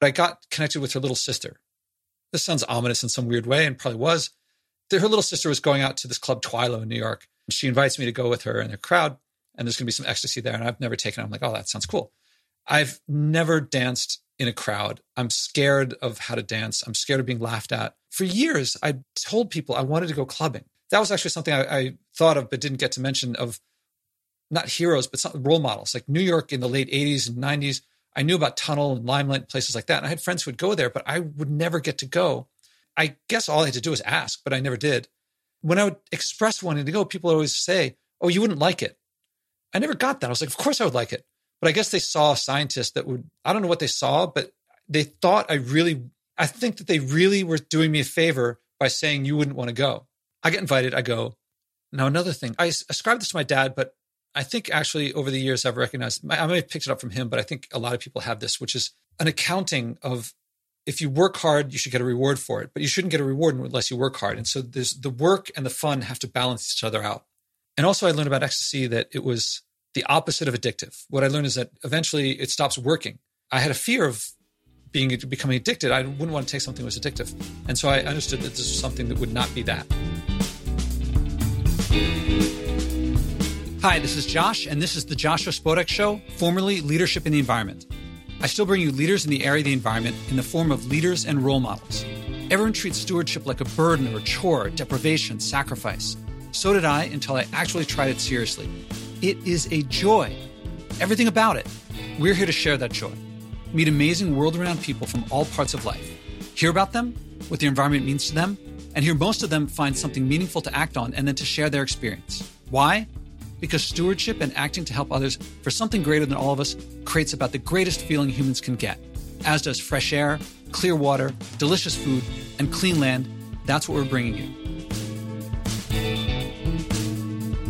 but I got connected with her little sister. This sounds ominous in some weird way and probably was. Her little sister was going out to this club Twilo in New York. She invites me to go with her and her crowd, and there's going to be some ecstasy there. And I've never taken it. I'm like, oh, that sounds cool. I've never danced in a crowd. I'm scared of how to dance. I'm scared of being laughed at. For years, I told people I wanted to go clubbing. That was actually something I, I thought of but didn't get to mention of not heroes, but some role models like New York in the late 80s and 90s. I knew about Tunnel and Limelight, places like that. And I had friends who would go there, but I would never get to go. I guess all I had to do was ask, but I never did. When I would express wanting to go, people always say, Oh, you wouldn't like it. I never got that. I was like, Of course I would like it. But I guess they saw a scientist that would, I don't know what they saw, but they thought I really, I think that they really were doing me a favor by saying you wouldn't want to go. I get invited, I go. Now, another thing, I ascribe this to my dad, but I think actually over the years I've recognized, I may have picked it up from him, but I think a lot of people have this, which is an accounting of if you work hard, you should get a reward for it, but you shouldn't get a reward unless you work hard. And so there's the work and the fun have to balance each other out. And also, I learned about ecstasy that it was the opposite of addictive. What I learned is that eventually it stops working. I had a fear of being becoming addicted. I wouldn't want to take something that was addictive. And so I understood that this was something that would not be that. Hi, this is Josh, and this is the Joshua Spodek Show, formerly Leadership in the Environment. I still bring you leaders in the area of the environment in the form of leaders and role models. Everyone treats stewardship like a burden or a chore, deprivation, sacrifice. So did I until I actually tried it seriously. It is a joy. Everything about it. We're here to share that joy. Meet amazing world renowned people from all parts of life. Hear about them, what the environment means to them, and hear most of them find something meaningful to act on and then to share their experience. Why? Because stewardship and acting to help others for something greater than all of us creates about the greatest feeling humans can get, as does fresh air, clear water, delicious food, and clean land. That's what we're bringing you.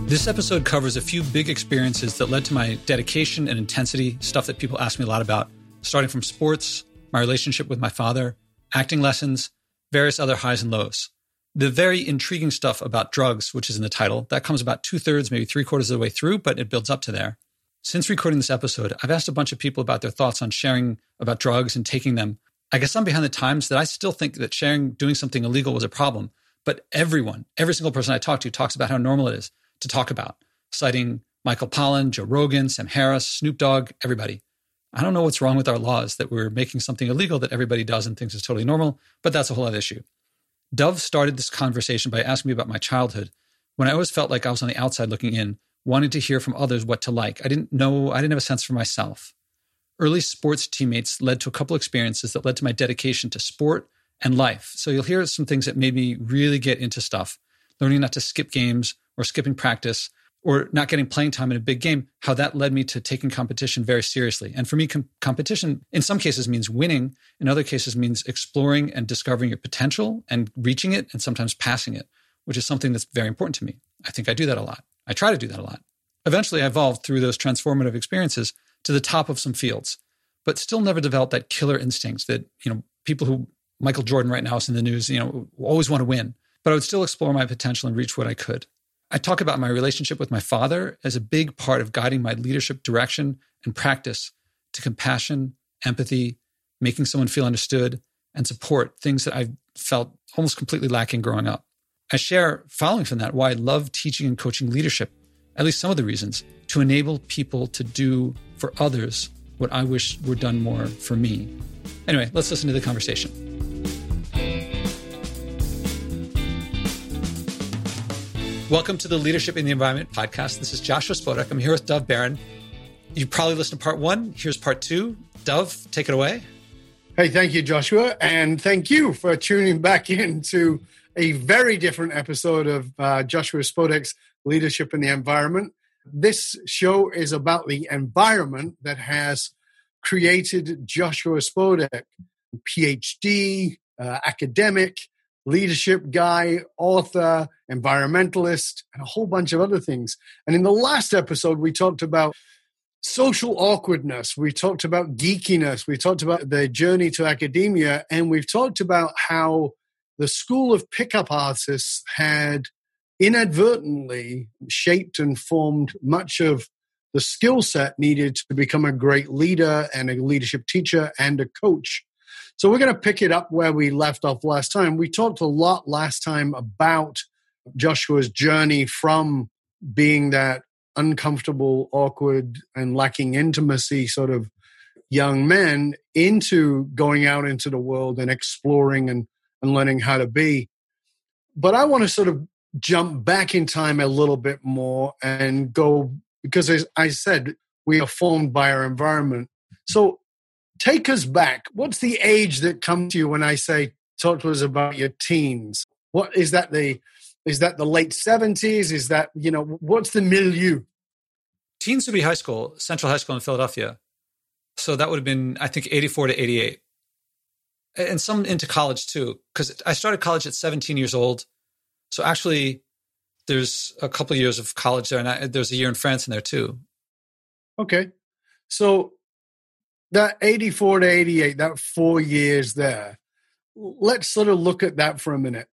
This episode covers a few big experiences that led to my dedication and intensity, stuff that people ask me a lot about, starting from sports, my relationship with my father, acting lessons, various other highs and lows the very intriguing stuff about drugs, which is in the title, that comes about two thirds, maybe three quarters of the way through, but it builds up to there. Since recording this episode, I've asked a bunch of people about their thoughts on sharing about drugs and taking them. I guess I'm behind the times that I still think that sharing doing something illegal was a problem. But everyone, every single person I talk to talks about how normal it is to talk about, citing Michael Pollan, Joe Rogan, Sam Harris, Snoop Dogg, everybody. I don't know what's wrong with our laws that we're making something illegal that everybody does and thinks is totally normal, but that's a whole other issue. Dov started this conversation by asking me about my childhood when I always felt like I was on the outside looking in, wanting to hear from others what to like. I didn't know, I didn't have a sense for myself. Early sports teammates led to a couple experiences that led to my dedication to sport and life. So you'll hear some things that made me really get into stuff, learning not to skip games or skipping practice, or not getting playing time in a big game, how that led me to taking competition very seriously. And for me, com- competition in some cases means winning, in other cases means exploring and discovering your potential and reaching it and sometimes passing it, which is something that's very important to me. I think I do that a lot. I try to do that a lot. Eventually, I evolved through those transformative experiences to the top of some fields, but still never developed that killer instinct that, you know, people who Michael Jordan right now is in the news, you know, always want to win. But I would still explore my potential and reach what I could. I talk about my relationship with my father as a big part of guiding my leadership direction and practice to compassion, empathy, making someone feel understood, and support, things that I felt almost completely lacking growing up. I share, following from that, why I love teaching and coaching leadership, at least some of the reasons, to enable people to do for others what I wish were done more for me. Anyway, let's listen to the conversation. Welcome to the Leadership in the Environment podcast. This is Joshua Spodek. I'm here with Dov Baron. You probably listened to part one. Here's part two. Dov, take it away. Hey, thank you, Joshua. And thank you for tuning back in to a very different episode of uh, Joshua Spodek's Leadership in the Environment. This show is about the environment that has created Joshua Spodek, PhD, uh, academic, leadership guy, author, environmentalist, and a whole bunch of other things. And in the last episode, we talked about social awkwardness, we talked about geekiness, we talked about the journey to academia, and we've talked about how the school of pickup artists had inadvertently shaped and formed much of the skill set needed to become a great leader and a leadership teacher and a coach So we're going to pick it up where we left off last time. We talked a lot last time about Joshua's journey from being that uncomfortable, awkward, and lacking intimacy sort of young man into going out into the world and exploring and, and learning how to be. But I want to sort of jump back in time a little bit more and go because as I said, we are formed by our environment. So take us back. What's the age that comes to you when I say talk to us about your teens? What is that the is that the late seventies? Is that you know what's the milieu? Teens would be high school, Central High School in Philadelphia. So that would have been I think eighty four to eighty eight, and some into college too because I started college at seventeen years old. So actually, there's a couple of years of college there, and I, there's a year in France in there too. Okay, so that 84 to 88, that four years there, let's sort of look at that for a minute.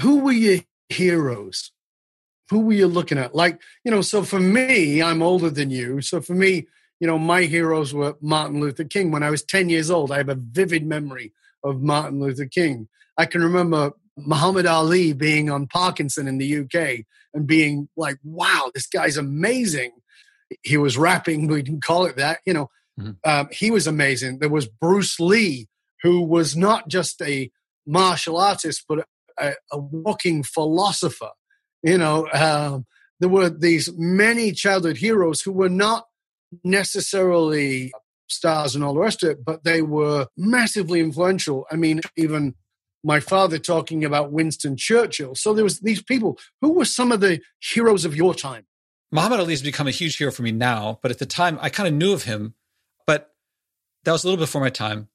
Who were your heroes? Who were you looking at? Like, you know, so for me, I'm older than you. So for me, you know, my heroes were Martin Luther King. When I was 10 years old, I have a vivid memory of Martin Luther King. I can remember Muhammad Ali being on Parkinson in the UK and being like, wow, this guy's amazing. He was rapping, we didn't call it that, you know, Mm-hmm. Um, he was amazing. There was Bruce Lee, who was not just a martial artist, but a, a walking philosopher. You know, um, there were these many childhood heroes who were not necessarily stars and all the rest of it, but they were massively influential. I mean, even my father talking about Winston Churchill. So there was these people. Who were some of the heroes of your time? Muhammad Ali has become a huge hero for me now, but at the time I kind of knew of him that was a little before my time.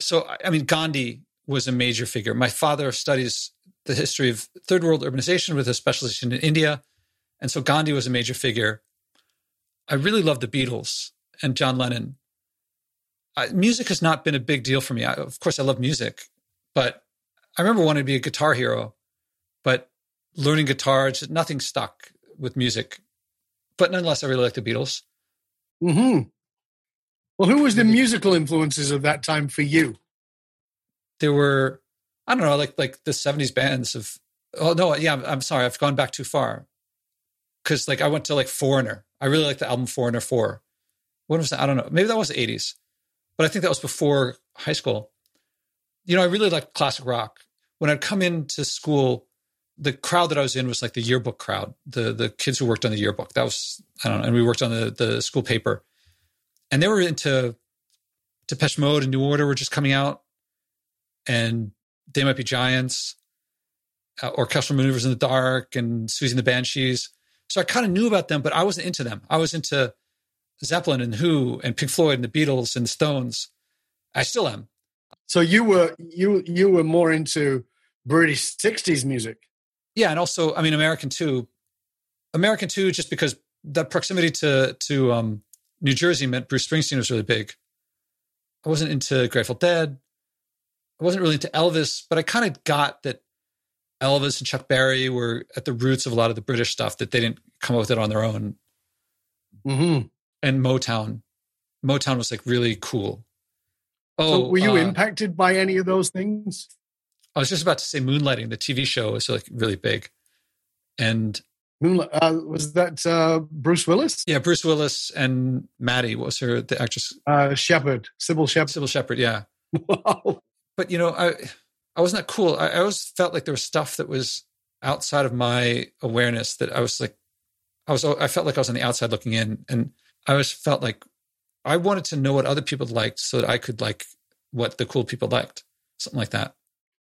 So, I mean, Gandhi was a major figure. My father studies the history of third world urbanization with a specialization in India. And so Gandhi was a major figure. I really love the Beatles and John Lennon. I, music has not been a big deal for me. I, of course, I love music, but I remember wanting to be a guitar hero, but learning guitar, just nothing stuck with music. But nonetheless, I really like the Beatles. Hmm. Well, who was the musical influences of that time for you? There were, I don't know, like like the '70s bands of. Oh no, yeah, I'm, I'm sorry, I've gone back too far. Because like I went to like Foreigner. I really like the album Foreigner Four. What was that? I don't know. Maybe that was the '80s, but I think that was before high school. You know, I really liked classic rock. When I'd come into school, the crowd that I was in was like the yearbook crowd, the the kids who worked on the yearbook. That was I don't know, and we worked on the the school paper and they were into Depeche Mode and New Order were just coming out, and They Might Be Giants, uh, Orchestral Maneuvers in the Dark, and Siouxsie and the Banshees. So I kind of knew about them, but I wasn't into them. I was into Zeppelin and Who and Pink Floyd and the Beatles and the Stones. I still am. So you were you you were more into British '60s music. Yeah, and also I mean American too. American too, just because that proximity to to um, New Jersey meant Bruce Springsteen was really big. I wasn't into Grateful Dead. I wasn't really into Elvis, but I kind of got that Elvis and Chuck Berry were at the roots of a lot of the British stuff that they didn't come up with it on their own. Mm-hmm. And Motown. Motown was like really cool. Oh, so were you uh, impacted by any of those things? I was just about to say Moonlighting, the TV show, was like really big. And Moonlight uh, was that uh, Bruce Willis? Yeah, Bruce Willis and Maddie was her the actress. Uh, Shepherd, Cybill Shepherd. Cybill Shepherd, yeah. Wow. But you know, I I wasn't that cool. I, I always felt like there was stuff that was outside of my awareness that I was like, I was I felt like I was on the outside looking in, and I always felt like I wanted to know what other people liked so that I could like what the cool people liked, something like that.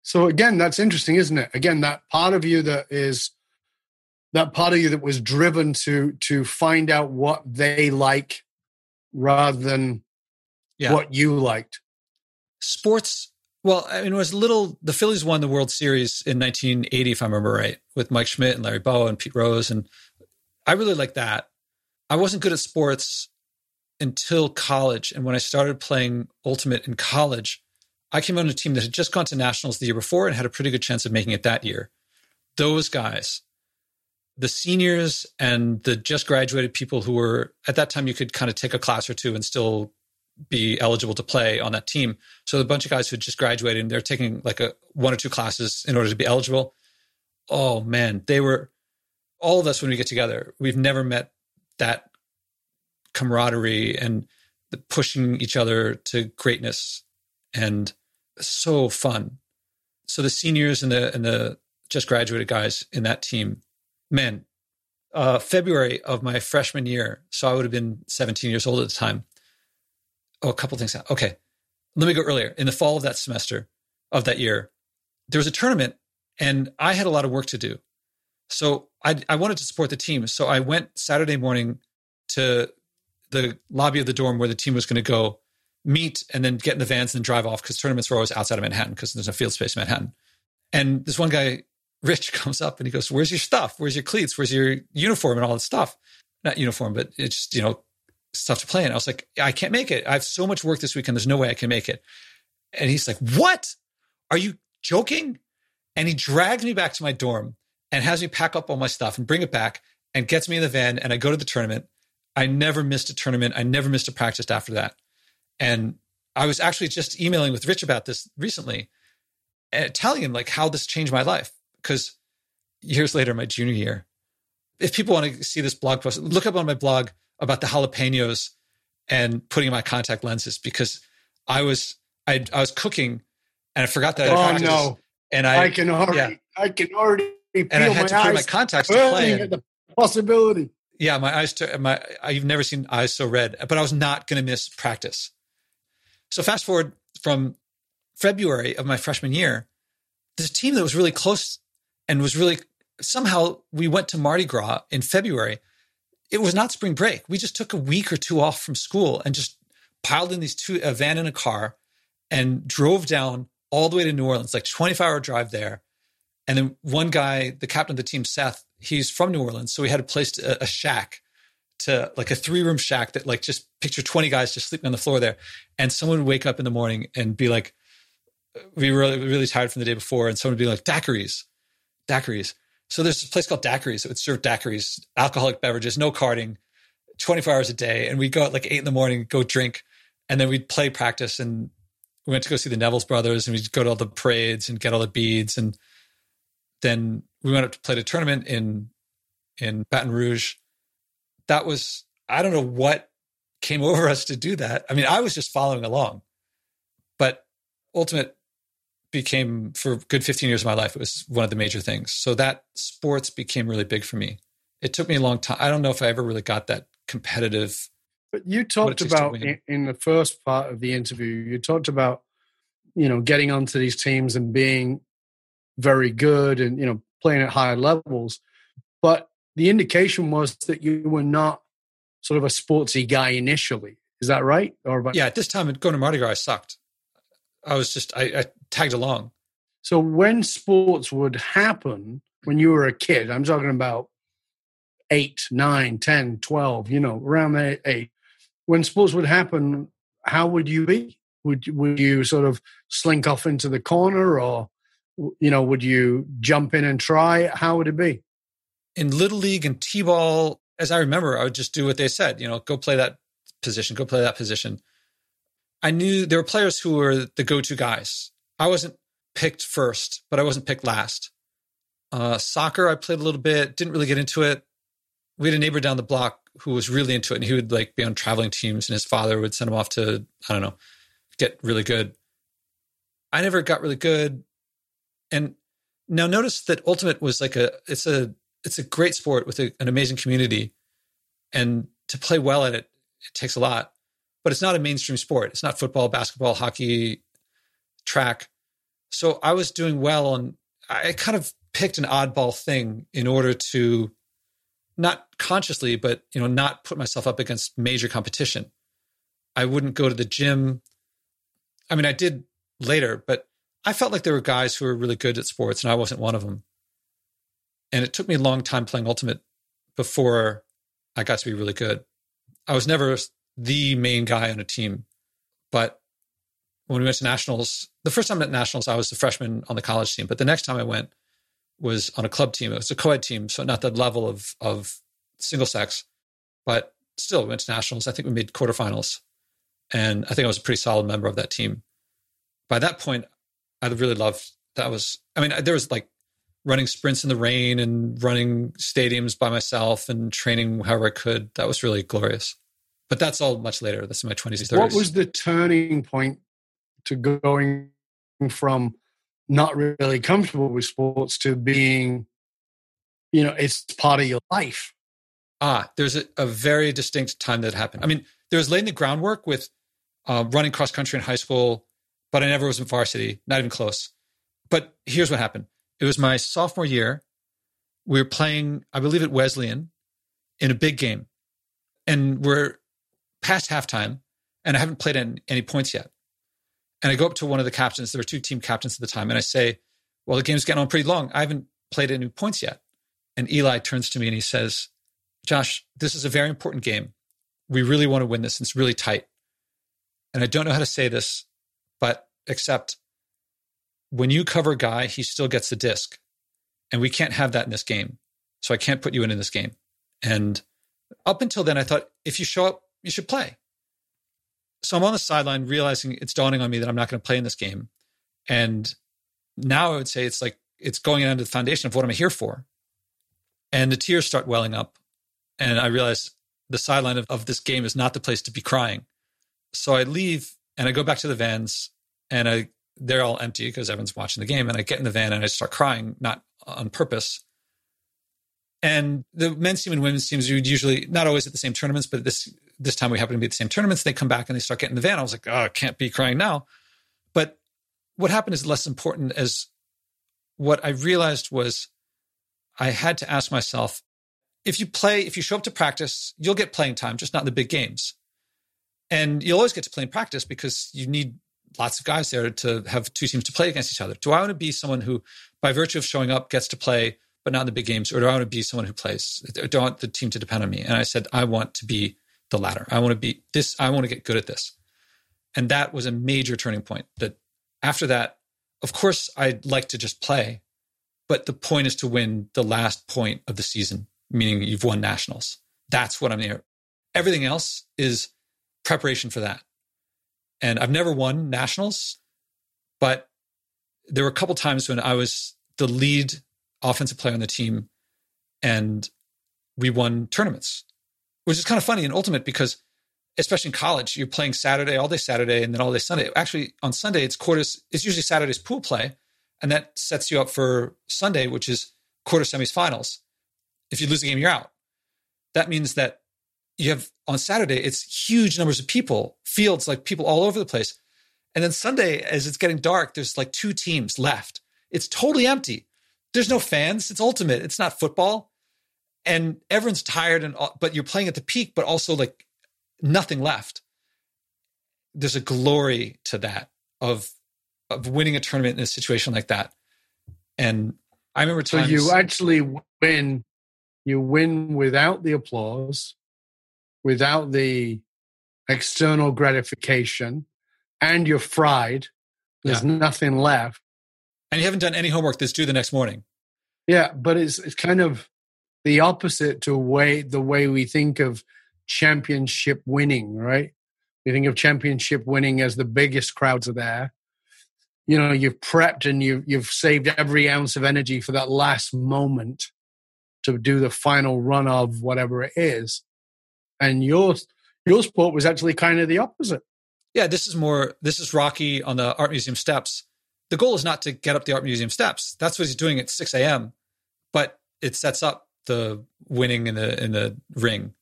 So again, that's interesting, isn't it? Again, that part of you that is that part of you that was driven to to find out what they like rather than yeah. what you liked. Sports well i mean it was little the phillies won the world series in 1980 if i remember right with mike schmidt and larry bowa and pete rose and i really liked that. I wasn't good at sports until college and when i started playing ultimate in college i came on a team that had just gone to nationals the year before and had a pretty good chance of making it that year. Those guys the seniors and the just graduated people who were at that time you could kind of take a class or two and still be eligible to play on that team. So a bunch of guys who just graduated and they're taking like a one or two classes in order to be eligible. Oh man, they were all of us when we get together. We've never met that camaraderie and the pushing each other to greatness and so fun. So the seniors and the and the just graduated guys in that team, man, uh, February of my freshman year, so I would have been 17 years old at the time. Oh, a couple things. Okay, let me go earlier. In the fall of that semester of that year, there was a tournament, and I had a lot of work to do. So I, I wanted to support the team. So I went Saturday morning to the lobby of the dorm where the team was going to go meet and then get in the vans and drive off because tournaments were always outside of Manhattan because there's no field space in Manhattan. And this one guy, Rich, comes up and he goes, Where's your stuff? Where's your cleats? Where's your uniform and all that stuff? Not uniform, but it's, just, you know, stuff to play in. I was like, I can't make it. I have so much work this weekend. There's no way I can make it. And he's like, What? Are you joking? And he drags me back to my dorm and has me pack up all my stuff and bring it back and gets me in the van. And I go to the tournament. I never missed a tournament. I never missed a practice after that. And I was actually just emailing with Rich about this recently, uh, telling him like how this changed my life. Because years later, my junior year, if people want to see this blog post, look up on my blog about the jalapenos and putting my contact lenses because I was I, I was cooking and I forgot that. Oh I no! And I, I can already yeah. I can already and I had to put my contacts to play. At the possibility. Yeah, my eyes. To, my I've never seen eyes so red, but I was not going to miss practice. So fast forward from February of my freshman year, this team that was really close and was really somehow we went to Mardi Gras in February. It was not spring break. We just took a week or two off from school and just piled in these two a van and a car and drove down all the way to New Orleans, like 25 hour drive there. And then one guy, the captain of the team, Seth, he's from New Orleans. So we had a place, a, a shack to like a three room shack that like just picture 20 guys just sleeping on the floor there. And someone would wake up in the morning and be like, we were really, really tired from the day before. And someone would be like, daiquiris, daiquiris. So there's a place called Daiquiris that would serve daiquiris, alcoholic beverages, no carding, 24 hours a day. And we'd go at like eight in the morning, go drink, and then we'd play practice. And we went to go see the Neville's brothers and we'd go to all the parades and get all the beads. And then we went up to play the tournament in in Baton Rouge that was I don't know what came over us to do that. I mean, I was just following along, but ultimate became for good 15 years of my life it was one of the major things so that sports became really big for me it took me a long time i don't know if i ever really got that competitive but you talked about in, in the first part of the interview you talked about you know getting onto these teams and being very good and you know playing at higher levels but the indication was that you were not sort of a sportsy guy initially. Is that right? Or about- yeah, at this time going to Mardi Gras, I sucked. I was just I, I tagged along. So when sports would happen when you were a kid, I'm talking about eight, nine, 10, 12, you know, around that age. When sports would happen, how would you be? Would would you sort of slink off into the corner, or you know, would you jump in and try? How would it be? in little league and t-ball as i remember i would just do what they said you know go play that position go play that position i knew there were players who were the go-to guys. I wasn't picked first but i wasn't picked last. Uh, soccer i played a little bit didn't really get into it. We had a neighbor down the block who was really into it and he would like be on traveling teams and his father would send him off to i don't know get really good. I never got really good. And now notice that ultimate was like a it's a it's a great sport with a, an amazing community, and to play well at it, it takes a lot. But it's not a mainstream sport. It's not football, basketball, hockey, track. So I was doing well, and I kind of picked an oddball thing in order to not consciously, but you know, not put myself up against major competition. I wouldn't go to the gym. I mean, I did later, but I felt like there were guys who were really good at sports, and I wasn't one of them. And it took me a long time playing Ultimate before I got to be really good. I was never the main guy on a team, but when we went to nationals, the first time at nationals, I was the freshman on the college team. But the next time I went was on a club team. It was a co-ed team, so not the level of of single sex, but still we went to nationals. I think we made quarterfinals, And I think I was a pretty solid member of that team. By that point, I really loved that was, I mean, there was like running sprints in the rain and running stadiums by myself and training however I could. That was really glorious. But that's all much later. That's in my 20s and 30s. What was the turning point to going from not really comfortable with sports to being, you know, it's part of your life? Ah, there's a, a very distinct time that happened. I mean, there was laying the groundwork with uh, running cross country in high school, but I never was in varsity, not even close. But here's what happened it was my sophomore year. We were playing, I believe, at Wesleyan in a big game. And we're past halftime, and I haven't played any, any points yet. And I go up to one of the captains. There were two team captains at the time. And I say, Well, the game's getting on pretty long. I haven't played any points yet. And Eli turns to me and he says, Josh, this is a very important game. We really want to win this. It's really tight. And I don't know how to say this, but except when you cover a guy, he still gets the disc. And we can't have that in this game. So I can't put you in, in this game. And up until then, I thought if you show up, you should play. So I'm on the sideline realizing it's dawning on me that I'm not going to play in this game. And now I would say it's like it's going into the foundation of what I'm here for. And the tears start welling up. And I realize the sideline of, of this game is not the place to be crying. So I leave and I go back to the vans and I they're all empty because everyone's watching the game. And I get in the van and I start crying, not on purpose. And the men's team and women's teams, you usually not always at the same tournaments, but this this time we happen to be at the same tournaments. They come back and they start getting the van. I was like, oh, I can't be crying now. But what happened is less important as what I realized was I had to ask myself, if you play, if you show up to practice, you'll get playing time, just not in the big games. And you'll always get to play in practice because you need lots of guys there to have two teams to play against each other. Do I want to be someone who, by virtue of showing up, gets to play, but not in the big games? Or do I want to be someone who plays? I Do I want the team to depend on me? And I said, I want to be the latter. I want to be this, I want to get good at this. And that was a major turning point. That after that, of course, I'd like to just play, but the point is to win the last point of the season, meaning you've won nationals. That's what I'm here. Everything else is preparation for that. And I've never won nationals, but there were a couple times when I was the lead offensive player on the team and we won tournaments, which is kind of funny and ultimate because especially in college, you're playing Saturday, all day Saturday, and then all day Sunday. Actually, on Sunday, it's quarters, it's usually Saturday's pool play, and that sets you up for Sunday, which is quarter semis finals. If you lose the game, you're out. That means that you have on Saturday, it's huge numbers of people, fields, like people all over the place. And then Sunday, as it's getting dark, there's like two teams left. It's totally empty. There's no fans. It's ultimate. It's not football. And everyone's tired and but you're playing at the peak, but also like nothing left. There's a glory to that of of winning a tournament in a situation like that. And I remember times, So you actually win you win without the applause without the external gratification and you're fried. There's yeah. nothing left. And you haven't done any homework that's due the next morning. Yeah, but it's it's kind of the opposite to way the way we think of championship winning, right? We think of championship winning as the biggest crowds are there. You know, you've prepped and you you've saved every ounce of energy for that last moment to do the final run of whatever it is and your your sport was actually kind of the opposite. Yeah, this is more. This is Rocky on the art museum steps. The goal is not to get up the art museum steps. That's what he's doing at 6 a.m. But it sets up the winning in the in the ring,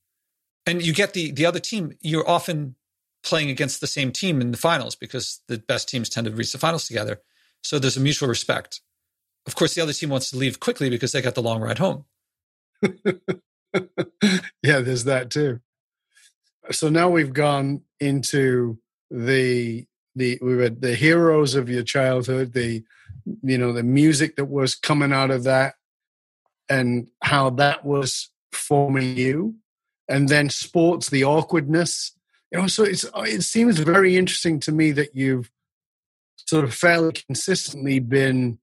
and you get the the other team. You're often playing against the same team in the finals because the best teams tend to reach the finals together. So there's a mutual respect. Of course, the other team wants to leave quickly because they got the long ride home. yeah, there's that too. So now we've gone into the the we were the heroes of your childhood, the you know the music that was coming out of that, and how that was forming you, and then sports, the awkwardness. You know, so it's it seems very interesting to me that you've sort of fairly consistently been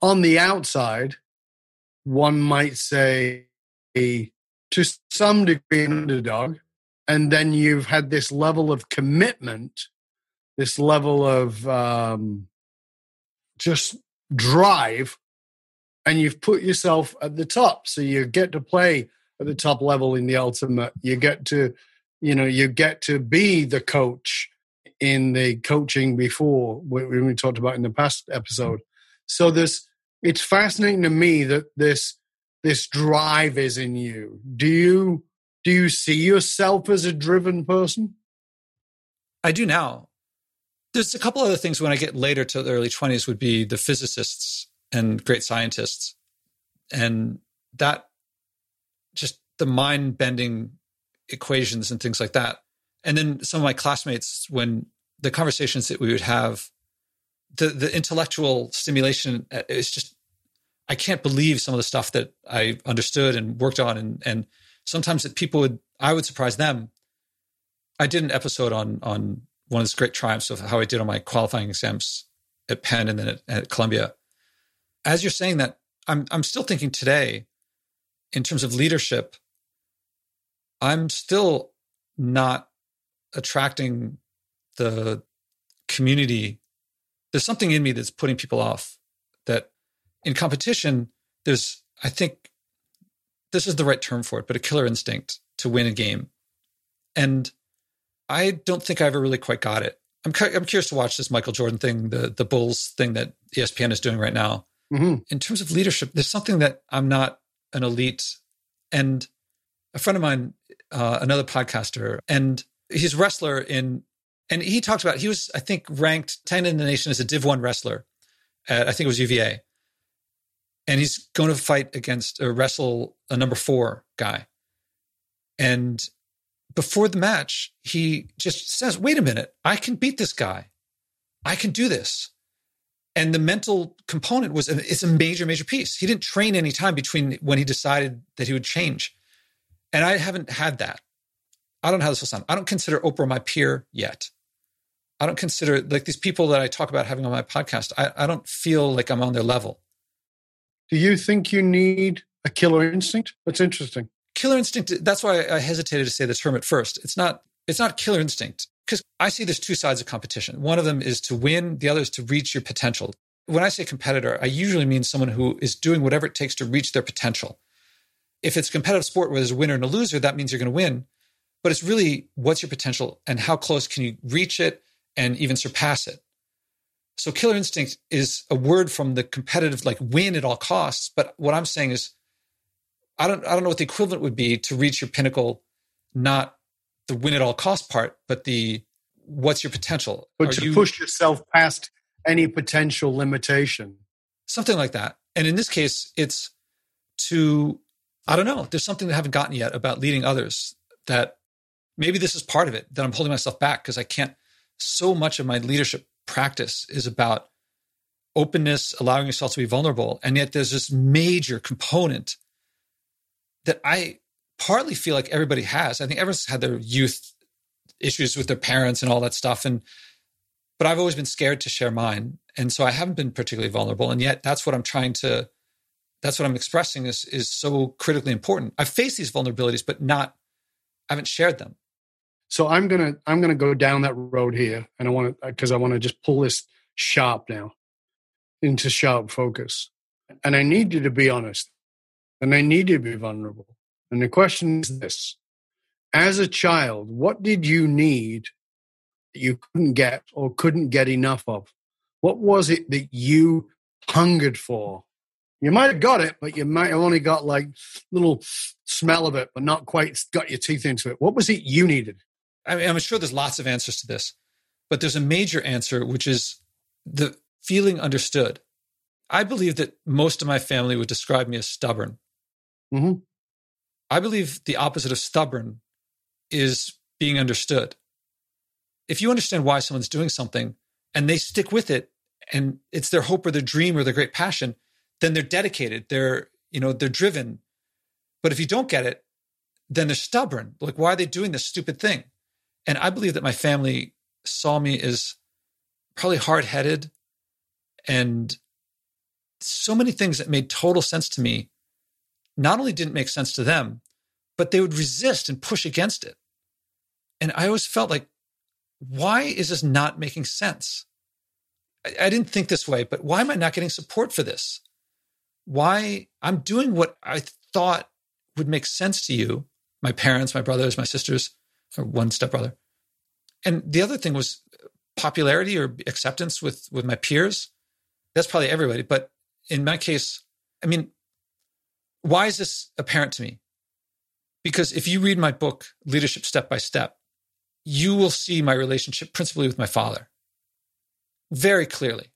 on the outside. One might say to some degree an underdog, and then you've had this level of commitment, this level of um, just drive, and you've put yourself at the top. So you get to play at the top level in the ultimate. You get to, you know, you get to be the coach in the coaching before when we talked about in the past episode. So this, it's fascinating to me that this this drive is in you. Do you do you see yourself as a driven person? I do now. There's a couple other things when I get later to the early 20s would be the physicists and great scientists. And that just the mind bending equations and things like that. And then some of my classmates, when the conversations that we would have, the, the intellectual stimulation uh, is just, I can't believe some of the stuff that I understood and worked on. And, and sometimes that people would I would surprise them. I did an episode on on one of the great triumphs of how I did on my qualifying exams at Penn and then at, at Columbia. As you're saying that, I'm I'm still thinking today, in terms of leadership, I'm still not attracting the community. There's something in me that's putting people off. That in competition, there's I think this is the right term for it, but a killer instinct to win a game. And I don't think I ever really quite got it. I'm I'm curious to watch this Michael Jordan thing, the the Bulls thing that ESPN is doing right now. Mm-hmm. In terms of leadership, there's something that I'm not an elite. And a friend of mine, uh, another podcaster, and he's a wrestler in, and he talked about he was I think ranked 10 in the nation as a Div One wrestler. At, I think it was UVA, and he's going to fight against or wrestle a number four guy. And before the match, he just says, wait a minute, I can beat this guy. I can do this. And the mental component was it's a major, major piece. He didn't train any time between when he decided that he would change. And I haven't had that. I don't know how this will sound. I don't consider Oprah my peer yet. I don't consider like these people that I talk about having on my podcast. I, I don't feel like I'm on their level. Do you think you need a killer instinct? That's interesting. Killer instinct. That's why I hesitated to say the term at first. It's not. It's not killer instinct because I see there's two sides of competition. One of them is to win. The other is to reach your potential. When I say competitor, I usually mean someone who is doing whatever it takes to reach their potential. If it's a competitive sport where there's a winner and a loser, that means you're going to win. But it's really what's your potential and how close can you reach it and even surpass it. So killer instinct is a word from the competitive, like win at all costs. But what I'm saying is, I don't, I don't know what the equivalent would be to reach your pinnacle, not the win at all cost part, but the what's your potential. But Are to you, push yourself past any potential limitation. Something like that. And in this case, it's to, I don't know, there's something that I haven't gotten yet about leading others that maybe this is part of it that I'm holding myself back because I can't, so much of my leadership practice is about openness, allowing yourself to be vulnerable. And yet there's this major component that I partly feel like everybody has. I think everyone's had their youth issues with their parents and all that stuff. And but I've always been scared to share mine. And so I haven't been particularly vulnerable. And yet that's what I'm trying to that's what I'm expressing is is so critically important. I've faced these vulnerabilities, but not I haven't shared them. So I'm gonna I'm gonna go down that road here, and I want to because I want to just pull this sharp now into sharp focus. And I need you to be honest, and I need you to be vulnerable. And the question is this: As a child, what did you need that you couldn't get or couldn't get enough of? What was it that you hungered for? You might have got it, but you might have only got like a little smell of it, but not quite got your teeth into it. What was it you needed? I mean, I'm sure there's lots of answers to this, but there's a major answer, which is the feeling understood. I believe that most of my family would describe me as stubborn. Mm-hmm. I believe the opposite of stubborn is being understood. If you understand why someone's doing something and they stick with it and it's their hope or their dream or their great passion, then they're dedicated. They're, you know, they're driven. But if you don't get it, then they're stubborn. Like, why are they doing this stupid thing? And I believe that my family saw me as probably hard headed and so many things that made total sense to me not only didn't make sense to them, but they would resist and push against it. And I always felt like, why is this not making sense? I, I didn't think this way, but why am I not getting support for this? Why I'm doing what I thought would make sense to you, my parents, my brothers, my sisters, or one stepbrother. And the other thing was popularity or acceptance with with my peers. That's probably everybody, but in my case, I mean, why is this apparent to me? Because if you read my book, Leadership Step by Step, you will see my relationship principally with my father very clearly.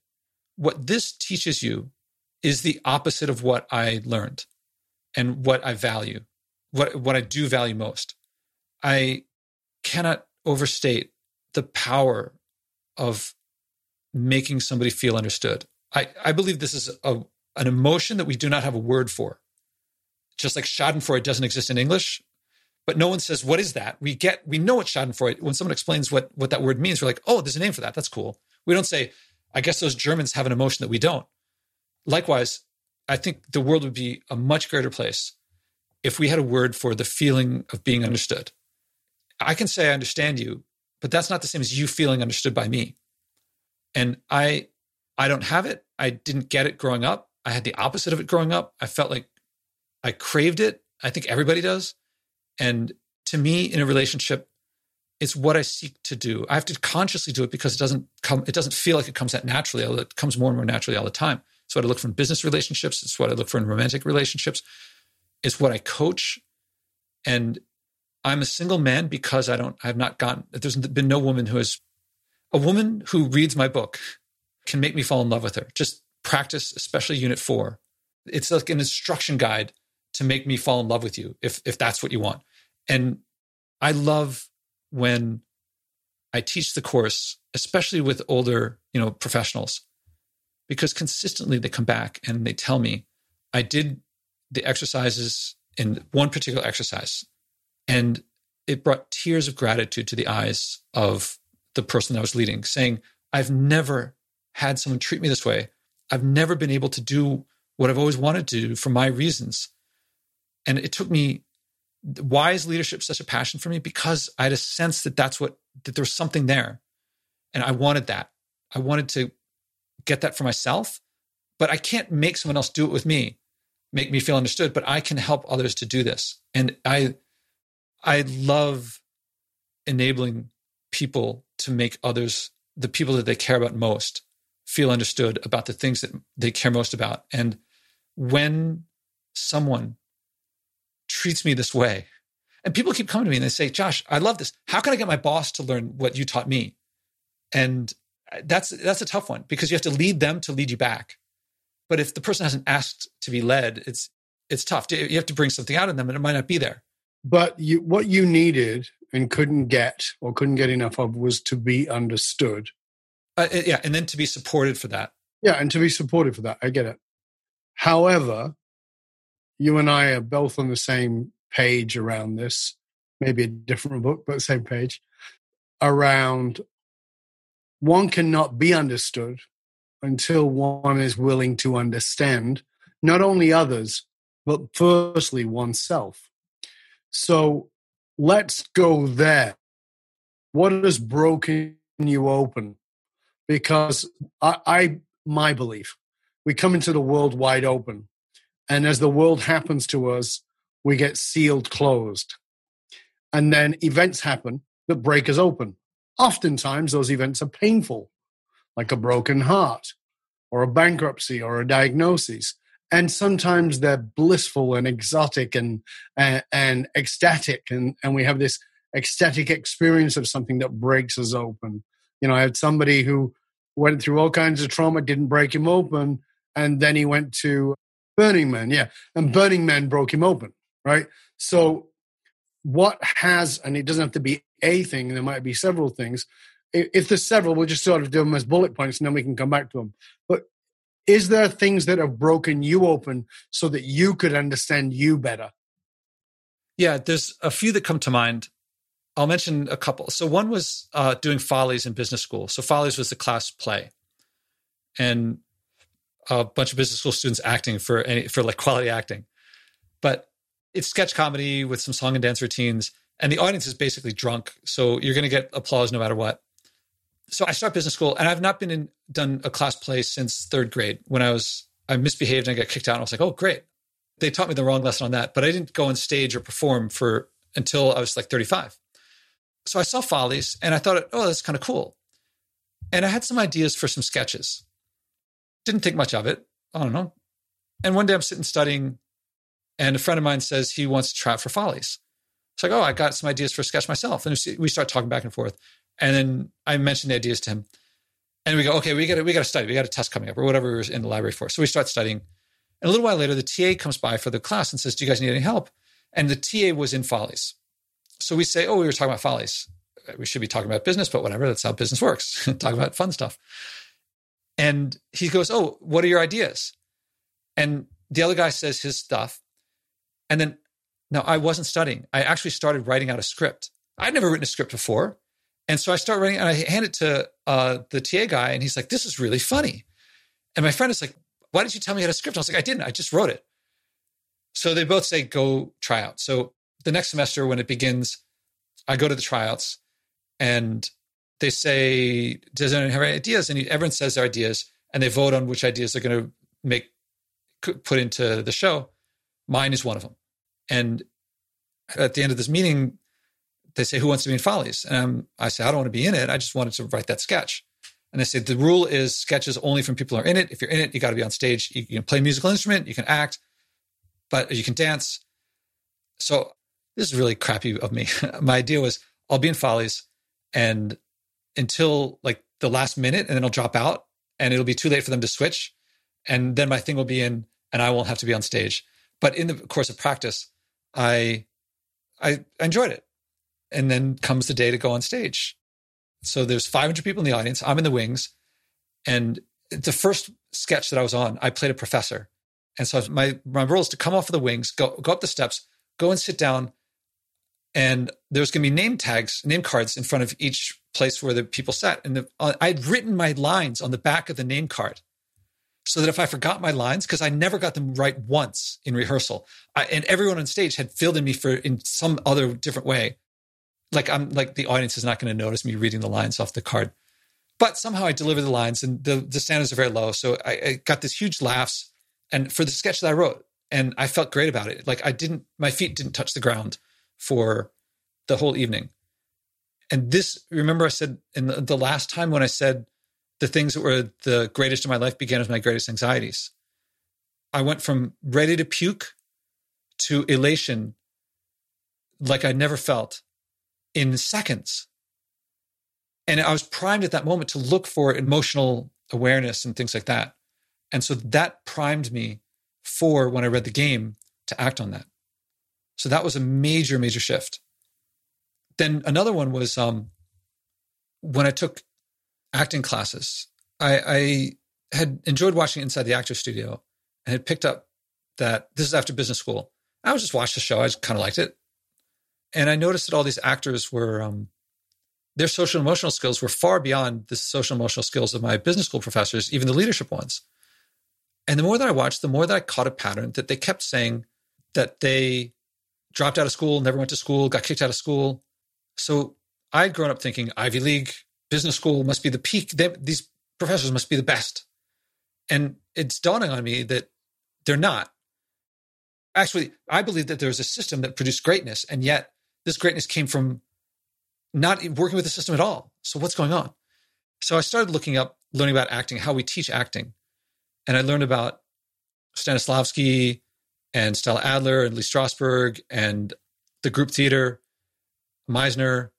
What this teaches you is the opposite of what I learned and what I value, what, what I do value most. I cannot overstate the power of making somebody feel understood. I, I believe this is a, an emotion that we do not have a word for. Just like Schadenfreude doesn't exist in English, but no one says, what is that? We get, we know what Schadenfreude, when someone explains what, what that word means, we're like, oh, there's a name for that. That's cool. We don't say, I guess those Germans have an emotion that we don't. Likewise, I think the world would be a much greater place if we had a word for the feeling of being understood. I can say I understand you, but that's not the same as you feeling understood by me. And I I don't have it. I didn't get it growing up. I had the opposite of it growing up. I felt like I craved it. I think everybody does. And to me, in a relationship, it's what I seek to do. I have to consciously do it because it doesn't come, it doesn't feel like it comes out naturally. It comes more and more naturally all the time. It's what I look for in business relationships. It's what I look for in romantic relationships. It's what I coach. And I'm a single man because I don't, I have not gotten, there's been no woman who has, a woman who reads my book can make me fall in love with her. Just practice, especially unit four. It's like an instruction guide to make me fall in love with you if, if that's what you want. And I love when I teach the course, especially with older, you know, professionals, because consistently they come back and they tell me, I did the exercises in one particular exercise, and it brought tears of gratitude to the eyes of the person I was leading, saying, I've never had someone treat me this way. I've never been able to do what I've always wanted to do for my reasons. And it took me why is leadership such a passion for me? Because I had a sense that that's what, that there was something there. And I wanted that. I wanted to get that for myself, but I can't make someone else do it with me, make me feel understood, but I can help others to do this. And I, I love enabling people to make others, the people that they care about most, feel understood about the things that they care most about. And when someone treats me this way. And people keep coming to me and they say, Josh, I love this. How can I get my boss to learn what you taught me? And that's that's a tough one because you have to lead them to lead you back. But if the person hasn't asked to be led, it's it's tough. You have to bring something out of them, and it might not be there. But you, what you needed and couldn't get or couldn't get enough of was to be understood. Uh, yeah, and then to be supported for that. Yeah, and to be supported for that. I get it. However, you and I are both on the same page around this, maybe a different book, but same page around one cannot be understood until one is willing to understand not only others, but firstly oneself. So let's go there. What has broken you open? Because I, I my belief, we come into the world wide open and as the world happens to us, we get sealed closed. And then events happen that break us open. Oftentimes, those events are painful, like a broken heart, or a bankruptcy, or a diagnosis. And sometimes they're blissful and exotic and, and, and ecstatic. And, and we have this ecstatic experience of something that breaks us open. You know, I had somebody who went through all kinds of trauma, didn't break him open. And then he went to Burning Man, yeah. And Burning Man broke him open, right? So, what has, and it doesn't have to be a thing, there might be several things. If there's several, we'll just sort of do them as bullet points and then we can come back to them. But is there things that have broken you open so that you could understand you better? Yeah, there's a few that come to mind. I'll mention a couple. So one was uh, doing Follies in business school. So Follies was the class play, and a bunch of business school students acting for any for like quality acting. But it's sketch comedy with some song and dance routines. and the audience is basically drunk. So you're going to get applause no matter what. So I start business school, and I've not been in done a class play since third grade. When I was I misbehaved and I got kicked out, and I was like, oh great, they taught me the wrong lesson on that. But I didn't go on stage or perform for until I was like 35. So I saw Follies, and I thought, oh, that's kind of cool. And I had some ideas for some sketches. Didn't think much of it. I don't know. And one day I'm sitting studying, and a friend of mine says he wants to try out for Follies. It's like, oh, I got some ideas for a sketch myself. And we start talking back and forth. And then I mentioned the ideas to him. And we go, okay, we got we got to study. We got a test coming up or whatever we were in the library for. So we start studying. And a little while later, the TA comes by for the class and says, do you guys need any help? And the TA was in Follies. So we say, oh, we were talking about Follies. We should be talking about business, but whatever. That's how business works. Talk about fun stuff. And he goes, oh, what are your ideas? And the other guy says his stuff. And then, no, I wasn't studying. I actually started writing out a script. I'd never written a script before. And so I start writing and I hand it to uh, the TA guy and he's like, this is really funny. And my friend is like, why didn't you tell me how to script? I was like, I didn't. I just wrote it. So they both say, go try out. So the next semester when it begins, I go to the tryouts and they say, does anyone have any ideas? And everyone says their ideas and they vote on which ideas they're going to make, put into the show. Mine is one of them. And at the end of this meeting, they say, Who wants to be in Follies? And I say, I don't want to be in it. I just wanted to write that sketch. And they say, The rule is sketches only from people who are in it. If you're in it, you got to be on stage. You can play a musical instrument, you can act, but you can dance. So this is really crappy of me. My idea was I'll be in Follies and until like the last minute, and then I'll drop out and it'll be too late for them to switch. And then my thing will be in and I won't have to be on stage. But in the course of practice, I I enjoyed it and then comes the day to go on stage. So there's 500 people in the audience. I'm in the wings, and the first sketch that I was on, I played a professor, and so my my role is to come off of the wings, go go up the steps, go and sit down, and there's going to be name tags, name cards in front of each place where the people sat, and the, uh, I'd written my lines on the back of the name card. So that if I forgot my lines, because I never got them right once in rehearsal, I, and everyone on stage had filled in me for in some other different way, like I'm like the audience is not going to notice me reading the lines off the card. But somehow I delivered the lines and the, the standards are very low. So I, I got this huge laughs and for the sketch that I wrote. And I felt great about it. Like I didn't, my feet didn't touch the ground for the whole evening. And this, remember, I said in the, the last time when I said the things that were the greatest in my life began as my greatest anxieties. I went from ready to puke to elation like I never felt in seconds. And I was primed at that moment to look for emotional awareness and things like that. And so that primed me for when I read the game to act on that. So that was a major, major shift. Then another one was um, when I took acting classes. I, I had enjoyed watching Inside the Actor Studio and had picked up that this is after business school. I was just watched the show. I just kind of liked it and I noticed that all these actors were um, their social emotional skills were far beyond the social emotional skills of my business school professors, even the leadership ones. And the more that I watched, the more that I caught a pattern that they kept saying that they dropped out of school, never went to school, got kicked out of school. So I'd grown up thinking Ivy League business school must be the peak. They, these professors must be the best. And it's dawning on me that they're not. Actually, I believe that there's a system that produced greatness, and yet this greatness came from not working with the system at all. So what's going on? So I started looking up, learning about acting, how we teach acting. And I learned about Stanislavski and Stella Adler and Lee Strasberg and the group theater, Meisner.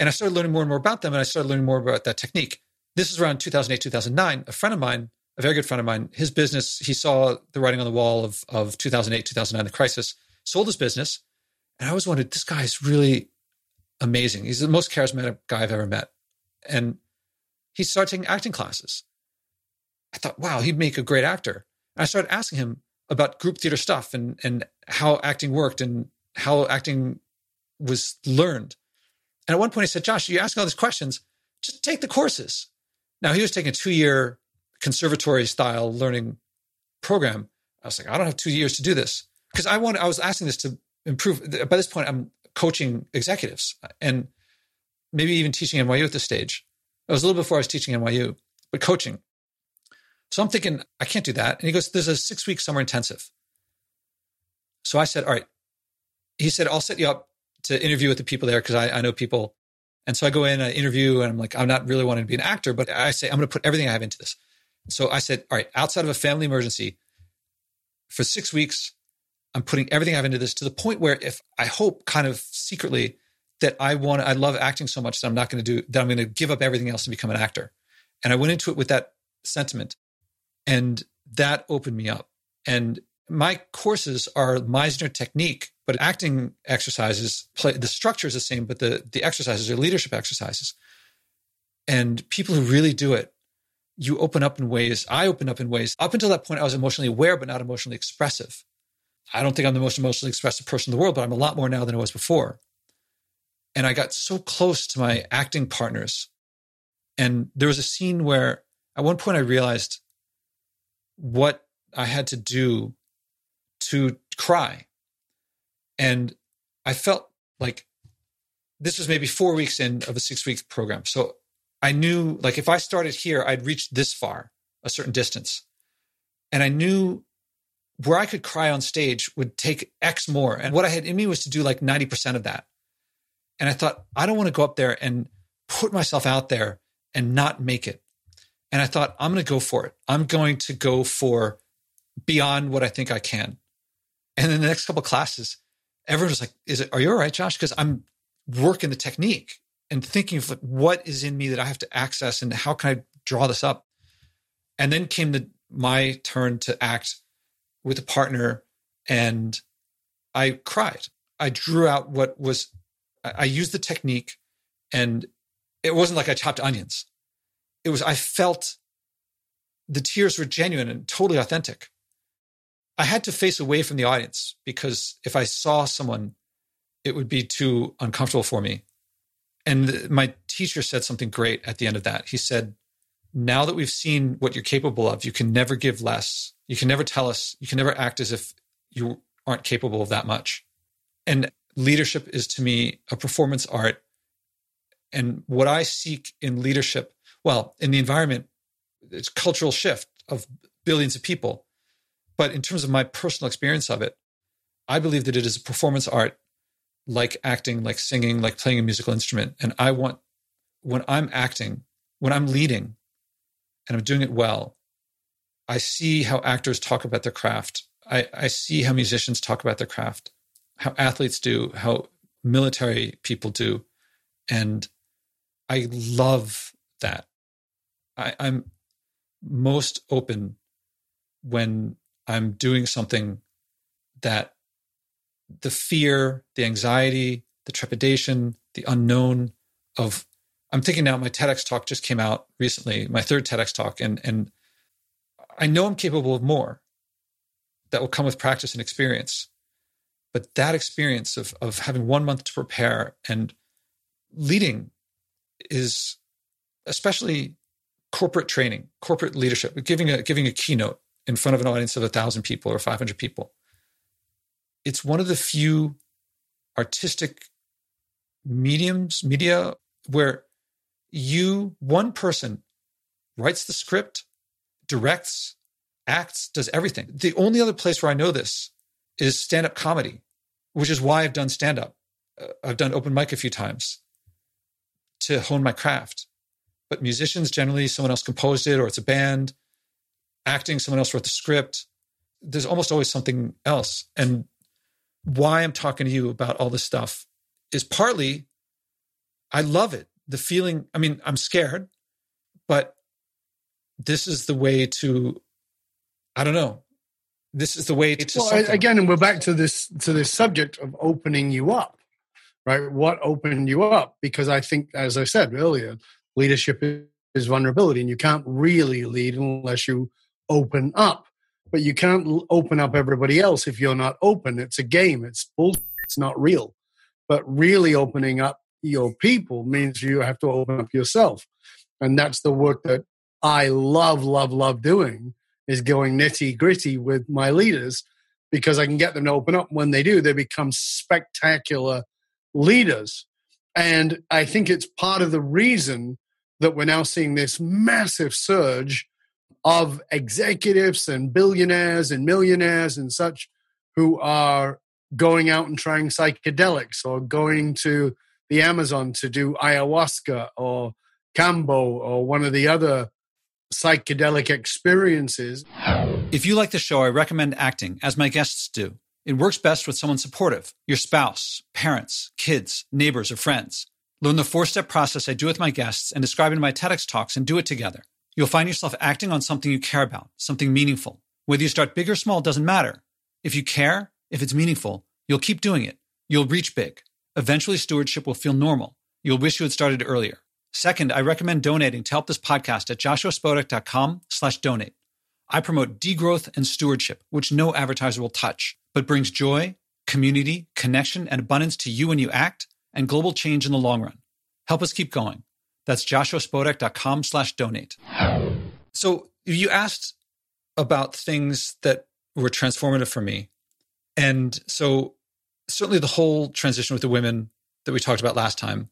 And I started learning more and more about them. And I started learning more about that technique. This is around 2008, 2009. A friend of mine, a very good friend of mine, his business, he saw the writing on the wall of, of 2008, 2009, the crisis, sold his business, and I always wondered, this guy is really amazing. He's the most charismatic guy I've ever met. And he started taking acting classes. I thought, wow, he'd make a great actor. And I started asking him about group theater stuff and, and how acting worked and how acting was learned. And at one point he said, Josh, you're asking all these questions, just take the courses. Now he was taking a two year conservatory style learning program. I was like, I don't have two years to do this. Because I want I was asking this to improve. By this point, I'm coaching executives and maybe even teaching NYU at this stage. It was a little before I was teaching NYU, but coaching. So I'm thinking, I can't do that. And he goes, There's a six week summer intensive. So I said, All right. He said, I'll set you up to interview with the people there because I, I know people. And so I go in, I interview, and I'm like, I'm not really wanting to be an actor, but I say, I'm going to put everything I have into this. So I said, All right, outside of a family emergency, for six weeks, I'm putting everything I have into this to the point where if I hope kind of secretly that I want, I love acting so much that I'm not going to do, that I'm going to give up everything else and become an actor. And I went into it with that sentiment. And that opened me up. And my courses are Meisner technique, but acting exercises play the structure is the same, but the the exercises are leadership exercises. And people who really do it, you open up in ways, I open up in ways. Up until that point, I was emotionally aware, but not emotionally expressive. I don't think I'm the most emotionally expressive person in the world, but I'm a lot more now than I was before. And I got so close to my acting partners. And there was a scene where at one point I realized what I had to do to cry. And I felt like this was maybe four weeks in of a six week program. So I knew like if I started here, I'd reach this far, a certain distance. And I knew where I could cry on stage would take X more. And what I had in me was to do like 90% of that. And I thought, I don't want to go up there and put myself out there and not make it. And I thought, I'm going to go for it. I'm going to go for beyond what I think I can. And then the next couple classes, everyone was like, "Is it? Are you all right, Josh?" Because I'm working the technique and thinking of what is in me that I have to access and how can I draw this up. And then came the my turn to act with a partner, and I cried. I drew out what was. I used the technique, and it wasn't like I chopped onions. It was I felt the tears were genuine and totally authentic. I had to face away from the audience because if I saw someone, it would be too uncomfortable for me. And my teacher said something great at the end of that. He said, Now that we've seen what you're capable of, you can never give less. You can never tell us, you can never act as if you aren't capable of that much. And leadership is to me a performance art. And what I seek in leadership, well, in the environment, it's cultural shift of billions of people. But in terms of my personal experience of it, I believe that it is a performance art like acting, like singing, like playing a musical instrument. And I want, when I'm acting, when I'm leading and I'm doing it well, I see how actors talk about their craft. I, I see how musicians talk about their craft, how athletes do, how military people do. And I love that. I, I'm most open when I'm doing something that the fear, the anxiety, the trepidation, the unknown of I'm thinking now my TEDx talk just came out recently, my third TEDx talk, and and I know I'm capable of more that will come with practice and experience. But that experience of of having one month to prepare and leading is especially corporate training, corporate leadership, giving a giving a keynote in front of an audience of a thousand people or 500 people. It's one of the few artistic mediums, media where you, one person, writes the script, directs, acts, does everything. The only other place where I know this is stand up comedy, which is why I've done stand up. Uh, I've done open mic a few times to hone my craft. But musicians generally, someone else composed it or it's a band acting, someone else wrote the script. There's almost always something else. And why I'm talking to you about all this stuff is partly I love it. The feeling, I mean, I'm scared, but this is the way to, I don't know. This is the way to. Well, something. again, and we're back to this to this subject of opening you up, right? What opened you up? Because I think, as I said earlier, leadership is vulnerability, and you can't really lead unless you open up. But you can't open up everybody else if you're not open. It's a game. It's bull. It's not real. But really opening up your people means you have to open up yourself, and that's the work that I love, love, love doing. Is going nitty gritty with my leaders because I can get them to open up. When they do, they become spectacular leaders. And I think it's part of the reason that we're now seeing this massive surge of executives and billionaires and millionaires and such who are going out and trying psychedelics or going to the Amazon to do ayahuasca or kambo or one of the other psychedelic experiences. If you like the show, I recommend acting, as my guests do. It works best with someone supportive your spouse, parents, kids, neighbors, or friends. Learn the four step process I do with my guests and describe in my TEDx talks and do it together. You'll find yourself acting on something you care about, something meaningful. Whether you start big or small doesn't matter. If you care, if it's meaningful, you'll keep doing it. You'll reach big. Eventually, stewardship will feel normal. You'll wish you had started earlier. Second, I recommend donating to help this podcast at joshuaspodek.com slash donate. I promote degrowth and stewardship, which no advertiser will touch, but brings joy, community, connection, and abundance to you when you act and global change in the long run. Help us keep going. That's joshuaspodek.com slash donate. So you asked about things that were transformative for me. And so certainly the whole transition with the women that we talked about last time,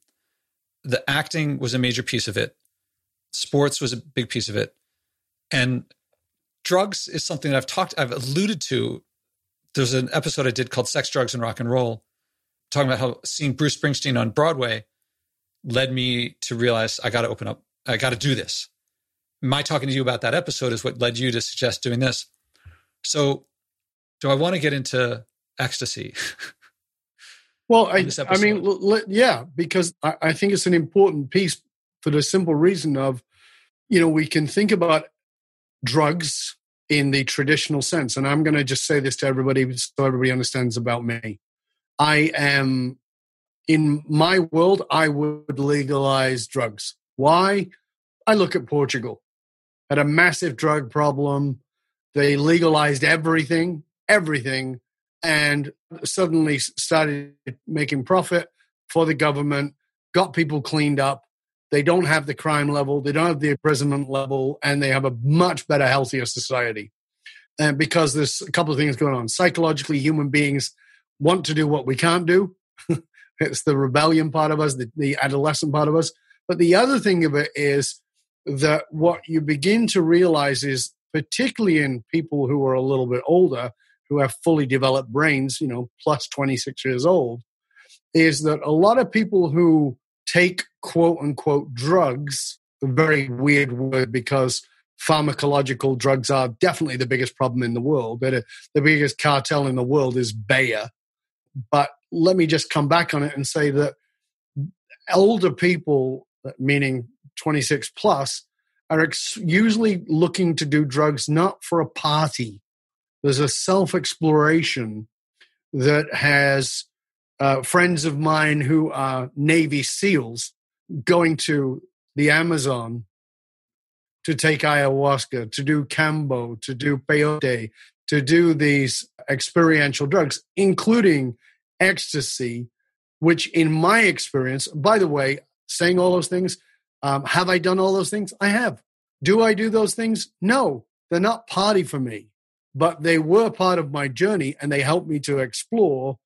the acting was a major piece of it. Sports was a big piece of it. And drugs is something that I've talked, I've alluded to. There's an episode I did called Sex, Drugs, and Rock and Roll, talking about how seeing Bruce Springsteen on Broadway led me to realize I got to open up, I got to do this. My talking to you about that episode is what led you to suggest doing this. So, do I want to get into ecstasy? Well, I, I mean, l- l- yeah, because I, I think it's an important piece for the simple reason of, you know, we can think about drugs in the traditional sense. And I'm going to just say this to everybody so everybody understands about me. I am, in my world, I would legalize drugs. Why? I look at Portugal, had a massive drug problem. They legalized everything, everything and suddenly started making profit for the government, got people cleaned up. They don't have the crime level, they don't have the imprisonment level, and they have a much better, healthier society. And because there's a couple of things going on. Psychologically, human beings want to do what we can't do. it's the rebellion part of us, the, the adolescent part of us. But the other thing of it is that what you begin to realize is, particularly in people who are a little bit older, who have fully developed brains, you know, plus 26 years old, is that a lot of people who take quote unquote drugs, a very weird word because pharmacological drugs are definitely the biggest problem in the world. The, uh, the biggest cartel in the world is Bayer. But let me just come back on it and say that older people, meaning 26 plus, are ex- usually looking to do drugs not for a party. There's a self exploration that has uh, friends of mine who are Navy SEALs going to the Amazon to take ayahuasca, to do kambo, to do peyote, to do these experiential drugs, including ecstasy, which, in my experience, by the way, saying all those things, um, have I done all those things? I have. Do I do those things? No, they're not party for me but they were part of my journey and they helped me to explore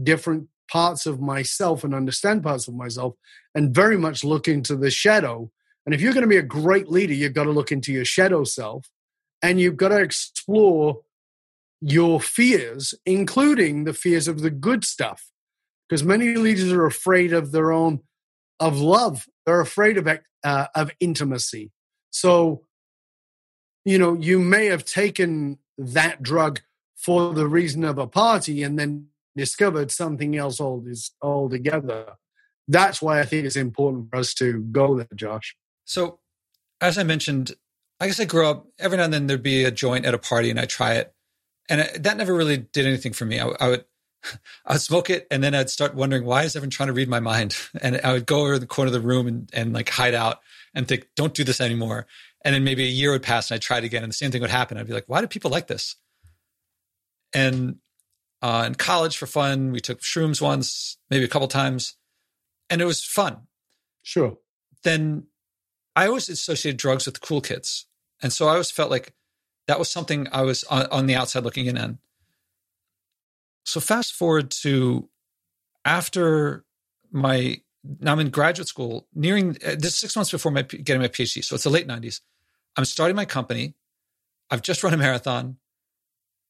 different parts of myself and understand parts of myself and very much look into the shadow. And if you're going to be a great leader, you've got to look into your shadow self and you've got to explore your fears, including the fears of the good stuff. Because many leaders are afraid of their own, of love. They're afraid of, uh, of intimacy. So, you know, you may have taken that drug for the reason of a party and then discovered something else altogether. That's why I think it's important for us to go there, Josh. So, as I mentioned, I guess I grew up every now and then there'd be a joint at a party and I'd try it, and it, that never really did anything for me. I, I would. I would smoke it and then I'd start wondering why is everyone trying to read my mind? And I would go over the corner of the room and, and like hide out and think, don't do this anymore. And then maybe a year would pass and I'd try it again and the same thing would happen. I'd be like, why do people like this? And uh, in college for fun, we took shrooms once, maybe a couple times, and it was fun. Sure. Then I always associated drugs with cool kids. And so I always felt like that was something I was on, on the outside looking in. So fast forward to after my now I'm in graduate school, nearing uh, this six months before my getting my PhD. So it's the late 90s. I'm starting my company. I've just run a marathon.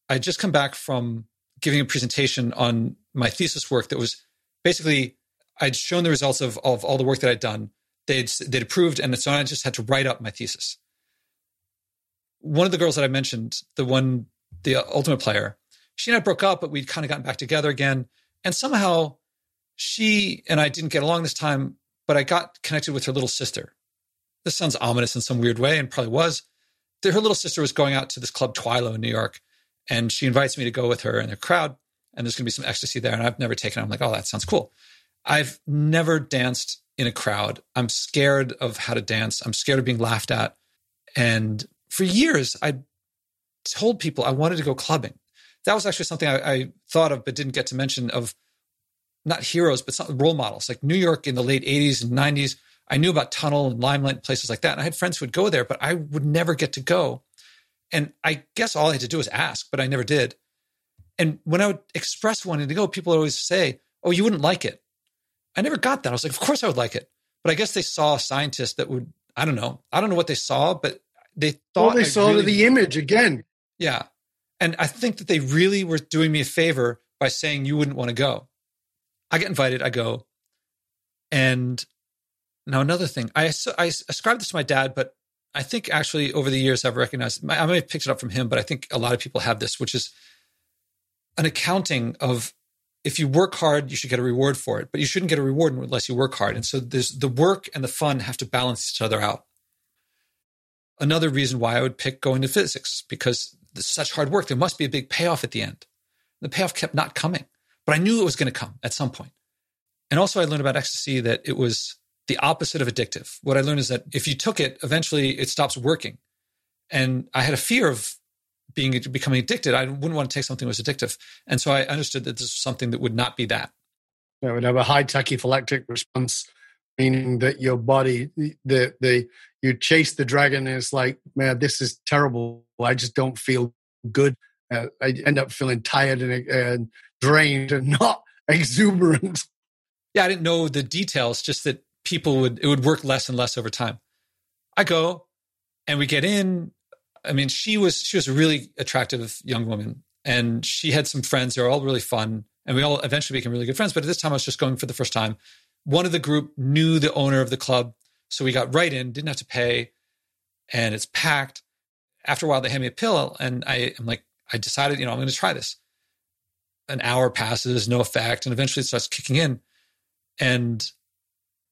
I just come back from giving a presentation on my thesis work that was basically I'd shown the results of, of all the work that I'd done. They'd they'd approved, and so I just had to write up my thesis. One of the girls that I mentioned, the one, the ultimate player, she and I broke up, but we'd kind of gotten back together again. And somehow she and I didn't get along this time, but I got connected with her little sister. This sounds ominous in some weird way, and probably was. Her little sister was going out to this club Twilo in New York, and she invites me to go with her in a crowd, and there's going to be some ecstasy there. And I've never taken it. I'm like, oh, that sounds cool. I've never danced in a crowd. I'm scared of how to dance. I'm scared of being laughed at. And for years, I told people I wanted to go clubbing. That was actually something I, I thought of but didn't get to mention of not heroes, but some role models like New York in the late 80s and 90s. I knew about Tunnel and Limelight, places like that. And I had friends who would go there, but I would never get to go. And I guess all I had to do was ask, but I never did. And when I would express wanting to go, people would always say, Oh, you wouldn't like it. I never got that. I was like, Of course I would like it. But I guess they saw a scientist that would, I don't know. I don't know what they saw, but they thought well, they I saw really, the image again. Yeah. And I think that they really were doing me a favor by saying you wouldn't want to go. I get invited, I go. And now another thing, I, I ascribe this to my dad, but I think actually over the years I've recognized, I may have picked it up from him, but I think a lot of people have this, which is an accounting of if you work hard, you should get a reward for it, but you shouldn't get a reward unless you work hard. And so there's the work and the fun have to balance each other out. Another reason why I would pick going to physics because such hard work. There must be a big payoff at the end. The payoff kept not coming but I knew it was going to come at some point. And also, I learned about ecstasy that it was the opposite of addictive. What I learned is that if you took it, eventually it stops working. And I had a fear of being becoming addicted. I wouldn't want to take something that was addictive. And so I understood that this was something that would not be that. It would have a high tachyphylactic response, meaning that your body, the the you chase the dragon, and it's like, man, this is terrible. I just don't feel good. Uh, I end up feeling tired and, and drained and not exuberant. Yeah, I didn't know the details, just that people would, it would work less and less over time. I go and we get in. I mean, she was, she was a really attractive young woman and she had some friends. They were all really fun. And we all eventually became really good friends. But at this time, I was just going for the first time. One of the group knew the owner of the club. So we got right in, didn't have to pay. And it's packed. After a while, they hand me a pill. And I am like, I decided, you know, I'm going to try this an hour passes, no effect, and eventually it starts kicking in. And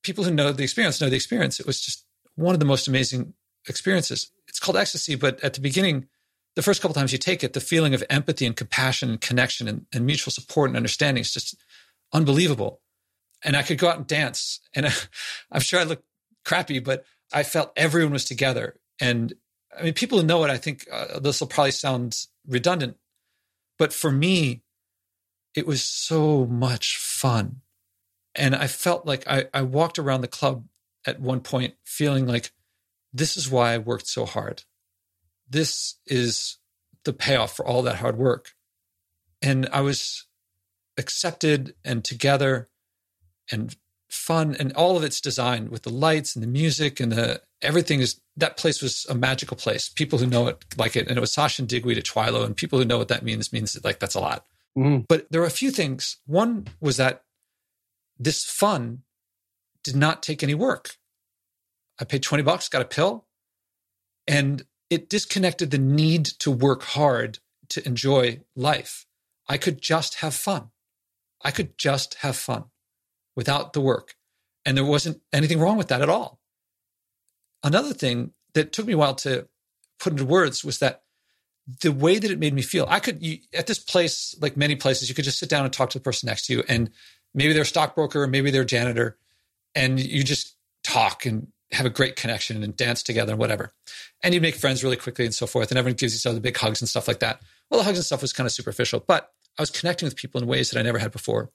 people who know the experience know the experience. It was just one of the most amazing experiences. It's called ecstasy, but at the beginning, the first couple times you take it, the feeling of empathy and compassion and connection and, and mutual support and understanding is just unbelievable. And I could go out and dance, and I, I'm sure I look crappy, but I felt everyone was together. And I mean, people who know it, I think uh, this will probably sound redundant, but for me, it was so much fun. And I felt like I, I walked around the club at one point feeling like this is why I worked so hard. This is the payoff for all that hard work. And I was accepted and together and fun and all of it's design with the lights and the music and the everything is that place was a magical place. People who know it like it. And it was Sasha and Digweed at Twilo. And people who know what that means means like that's a lot. Mm-hmm. But there were a few things. One was that this fun did not take any work. I paid 20 bucks, got a pill, and it disconnected the need to work hard to enjoy life. I could just have fun. I could just have fun without the work. And there wasn't anything wrong with that at all. Another thing that took me a while to put into words was that the way that it made me feel. I could you, at this place, like many places, you could just sit down and talk to the person next to you, and maybe they're a stockbroker, maybe they're a janitor, and you just talk and have a great connection and dance together and whatever. And you make friends really quickly and so forth, and everyone gives each other big hugs and stuff like that. Well, the hugs and stuff was kind of superficial, but I was connecting with people in ways that I never had before.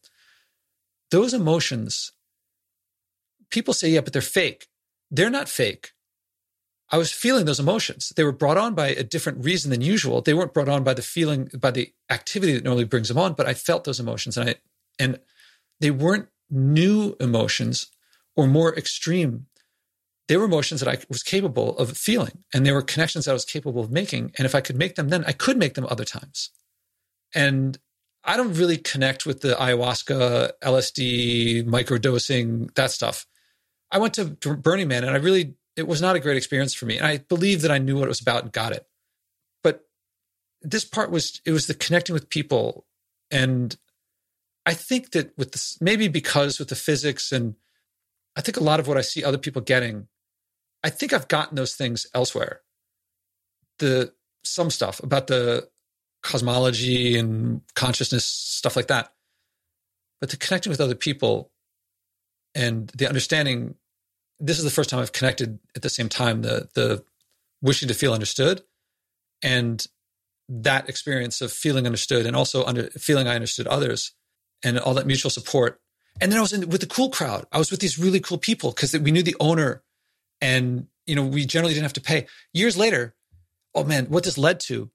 Those emotions, people say, yeah, but they're fake. They're not fake. I was feeling those emotions. They were brought on by a different reason than usual. They weren't brought on by the feeling, by the activity that normally brings them on, but I felt those emotions and I, and they weren't new emotions or more extreme, they were emotions that I was capable of feeling and they were connections that I was capable of making. And if I could make them then, I could make them other times. And I don't really connect with the ayahuasca, LSD, microdosing, that stuff. I went to Burning Man and I really, it was not a great experience for me. And I believe that I knew what it was about and got it. But this part was, it was the connecting with people. And I think that with this, maybe because with the physics and I think a lot of what I see other people getting, I think I've gotten those things elsewhere. The, some stuff about the cosmology and consciousness, stuff like that. But the connecting with other people and the understanding this is the first time I've connected at the same time the the wishing to feel understood and that experience of feeling understood and also under feeling I understood others and all that mutual support. And then I was in, with the cool crowd. I was with these really cool people because we knew the owner and you know we generally didn't have to pay. Years later, oh man, what this led to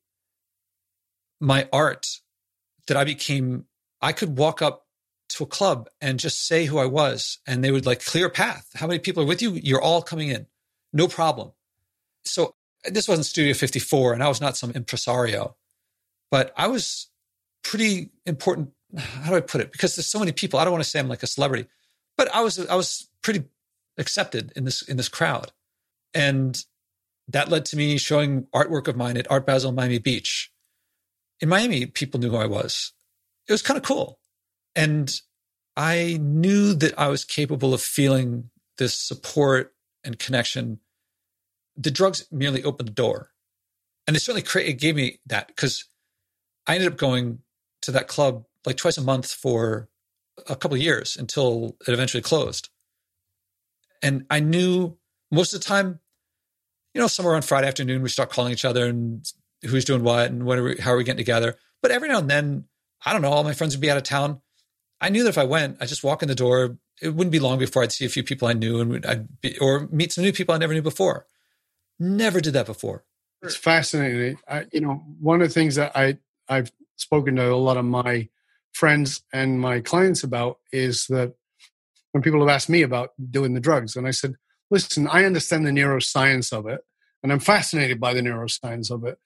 my art that I became, I could walk up to a club and just say who I was, and they would like clear a path. How many people are with you? You're all coming in, no problem. So this wasn't Studio 54, and I was not some impresario, but I was pretty important. How do I put it? Because there's so many people. I don't want to say I'm like a celebrity, but I was I was pretty accepted in this in this crowd, and that led to me showing artwork of mine at Art Basel Miami Beach in Miami, people knew who I was. It was kind of cool. And I knew that I was capable of feeling this support and connection. The drugs merely opened the door. And it certainly it gave me that because I ended up going to that club like twice a month for a couple years until it eventually closed. And I knew most of the time, you know, somewhere on Friday afternoon, we start calling each other and who's doing what and when are we, how are we getting together. But every now and then, I don't know, all my friends would be out of town. I knew that if I went, I just walk in the door. It wouldn't be long before I'd see a few people I knew and I'd be, or meet some new people I never knew before. Never did that before. It's fascinating. I, you know, one of the things that I I've spoken to a lot of my friends and my clients about is that when people have asked me about doing the drugs, and I said, "Listen, I understand the neuroscience of it, and I'm fascinated by the neuroscience of it.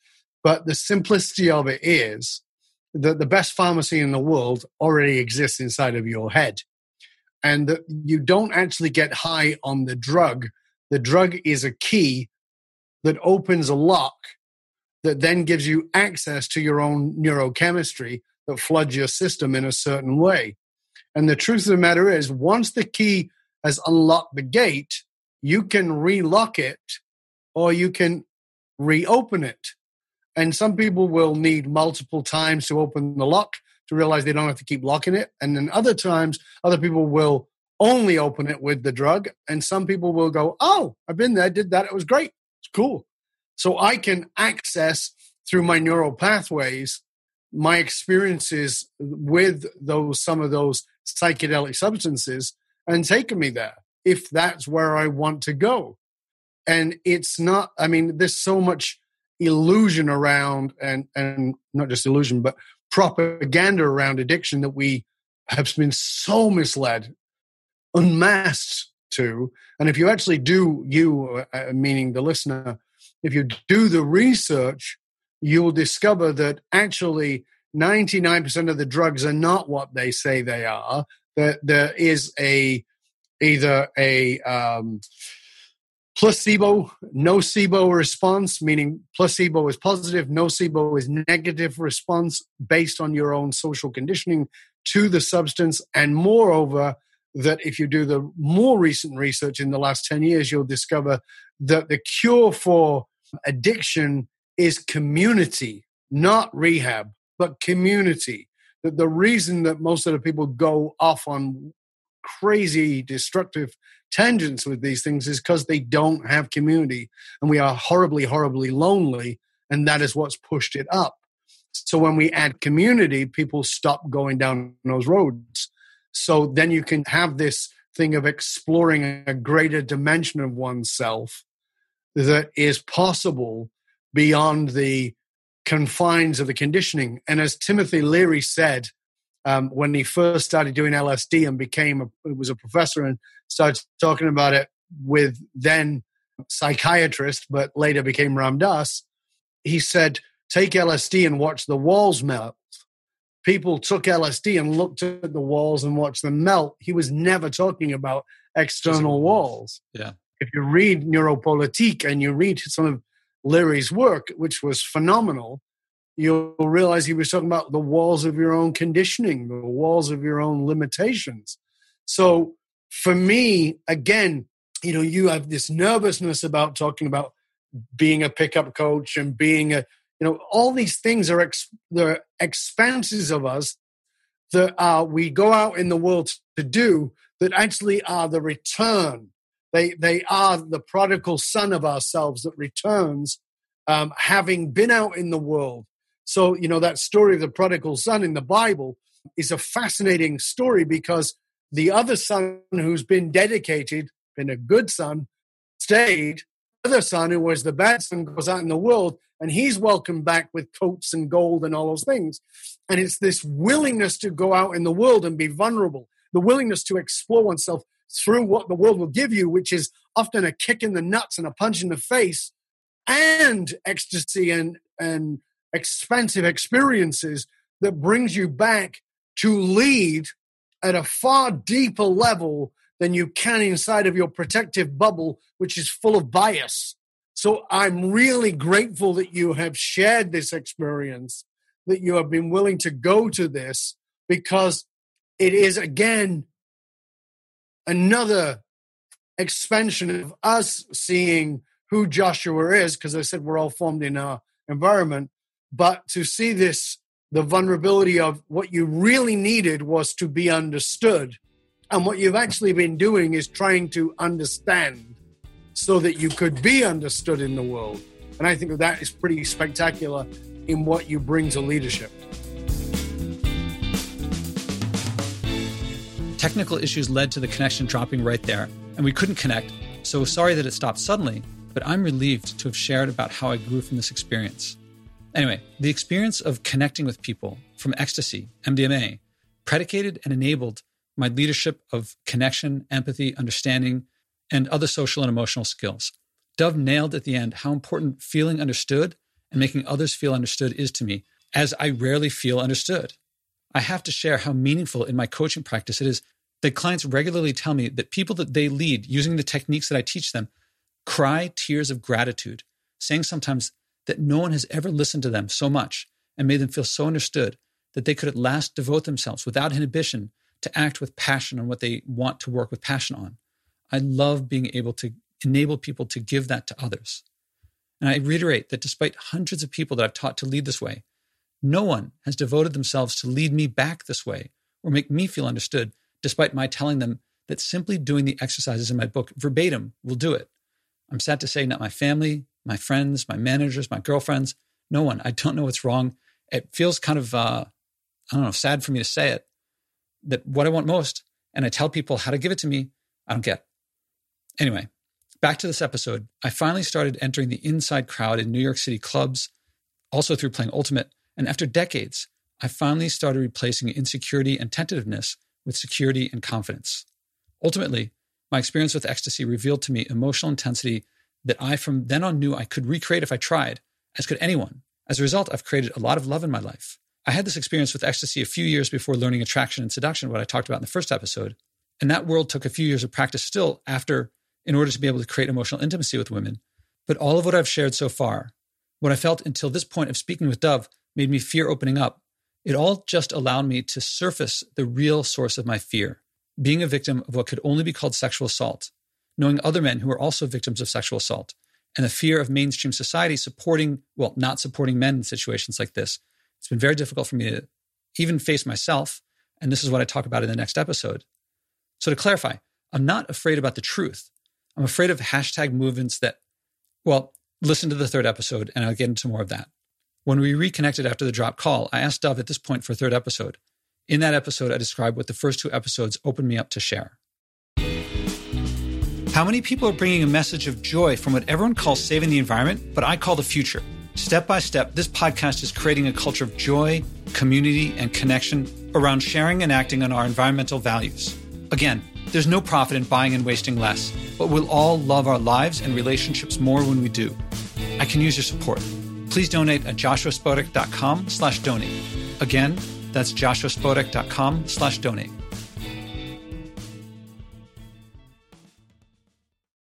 But the simplicity of it is that the best pharmacy in the world already exists inside of your head. And that you don't actually get high on the drug. The drug is a key that opens a lock that then gives you access to your own neurochemistry that floods your system in a certain way. And the truth of the matter is, once the key has unlocked the gate, you can relock it or you can reopen it. And some people will need multiple times to open the lock to realize they don't have to keep locking it. And then other times, other people will only open it with the drug. And some people will go, Oh, I've been there, did that. It was great. It's cool. So I can access through my neural pathways my experiences with those some of those psychedelic substances and taking me there if that's where I want to go. And it's not, I mean, there's so much illusion around and and not just illusion but propaganda around addiction that we have been so misled unmasked to. And if you actually do you uh, uh meaning the listener if you do the research you'll discover that actually 99% of the drugs are not what they say they are that there is a either a um, placebo nocebo response meaning placebo is positive nocebo is negative response based on your own social conditioning to the substance. And moreover that if you do the more recent research in the last 10 years you'll discover that the cure for addiction is community not rehab but community. That the reason that most of the people go off on crazy destructive tangents with these things is because they don't have community and we are horribly horribly lonely and that is what's pushed it up. So when we add community people stop going down those roads. So then you can have this thing of exploring a greater dimension of oneself that is possible beyond the confines of the conditioning. And as timothy leary said um, when he first started doing LSD and became a, was a professor and started talking about it with then psychiatrist, but later became Ram Dass. He said, "Take LSD and watch the walls melt." People took LSD and looked at the walls and watched them melt. He was never talking about external walls. Yeah. If you read Neuropolitik and you read some of Leary's work, which was phenomenal, you'll realize he was talking about the walls of your own conditioning, the walls of your own limitations. So for me, again, you know, you have this nervousness about talking about being a pickup coach and being a, you know, all these things are ex- the expanses of us that uh, we go out in the world to do that actually are the return. They they are the prodigal son of ourselves that returns, um, having been out in the world, so, you know, that story of the prodigal son in the Bible is a fascinating story because the other son who's been dedicated, been a good son, stayed. The other son, who was the bad son, goes out in the world and he's welcomed back with coats and gold and all those things. And it's this willingness to go out in the world and be vulnerable, the willingness to explore oneself through what the world will give you, which is often a kick in the nuts and a punch in the face and ecstasy and, and expensive experiences that brings you back to lead at a far deeper level than you can inside of your protective bubble, which is full of bias. So I'm really grateful that you have shared this experience, that you have been willing to go to this, because it is again another expansion of us seeing who Joshua is, because I said we're all formed in our environment, but to see this, the vulnerability of what you really needed was to be understood. And what you've actually been doing is trying to understand so that you could be understood in the world. And I think that, is pretty spectacular in what you bring to leadership. Technical issues led to the connection dropping right there, and we couldn't connect. So sorry that it stopped suddenly, but I'm relieved to have shared about how I grew from this experience. Anyway, the experience of connecting with people from ecstasy, MDMA, predicated and enabled my leadership of connection, empathy, understanding, and other social and emotional skills. Dov nailed at the end how important feeling understood and making others feel understood is to me, as I rarely feel understood. I have to share how meaningful in my coaching practice it is that clients regularly tell me that people that they lead using the techniques that I teach them cry tears of gratitude, saying sometimes that no one has ever listened to them so much and made them feel so understood that they could at last devote themselves without inhibition to act with passion on what they want to work with passion on. I love being able to enable people to give that to others. And I reiterate that despite hundreds of people that I've taught to lead this way, no one has devoted themselves to lead me back this way or make me feel understood, despite my telling them that simply doing the exercises in my book verbatim will do it. I'm sad to say, not my family, my friends, my managers, my girlfriends, no one. I don't know what's wrong. It feels kind of, uh, I don't know, sad for me to say it, that what I want most, and I tell people how to give it to me, I don't get. Anyway, back to this episode. I finally started entering the inside crowd in New York City clubs, also through playing Ultimate. And after decades, I finally started replacing insecurity and tentativeness with security and confidence. Ultimately, my experience with ecstasy revealed to me emotional intensity that I from then on knew I could recreate if I tried, as could anyone. As a result, I've created a lot of love in my life. I had this experience with ecstasy a few years before learning attraction and seduction, what I talked about in the first episode. And that world took a few years of practice still after, in order to be able to create emotional intimacy with women. But all of what I've shared so far, what I felt until this point of speaking with Dov, made me fear opening up. It all just allowed me to surface the real source of my fear being a victim of what could only be called sexual assault knowing other men who are also victims of sexual assault, and the fear of mainstream society supporting, well, not supporting men in situations like this. It's been very difficult for me to even face myself. And this is what I talk about in the next episode. So, to clarify, I'm not afraid about the truth. I'm afraid of hashtag movements that, well, listen to the third episode and I'll get into more of that. When we reconnected after the drop call, I asked Dov at this point for a third episode. In that episode, I described what the first two episodes opened me up to share. How many people are bringing a message of joy from what everyone calls saving the environment, but I call the future? Step by step, this podcast is creating a culture of joy, community, and connection around sharing and acting on our environmental values. Again, there's no profit in buying and wasting less, but we'll all love our lives and relationships more when we do. I can use your support. Please donate at joshuaspodek.com slash donate. Again, that's joshuaspodek.com slash donate.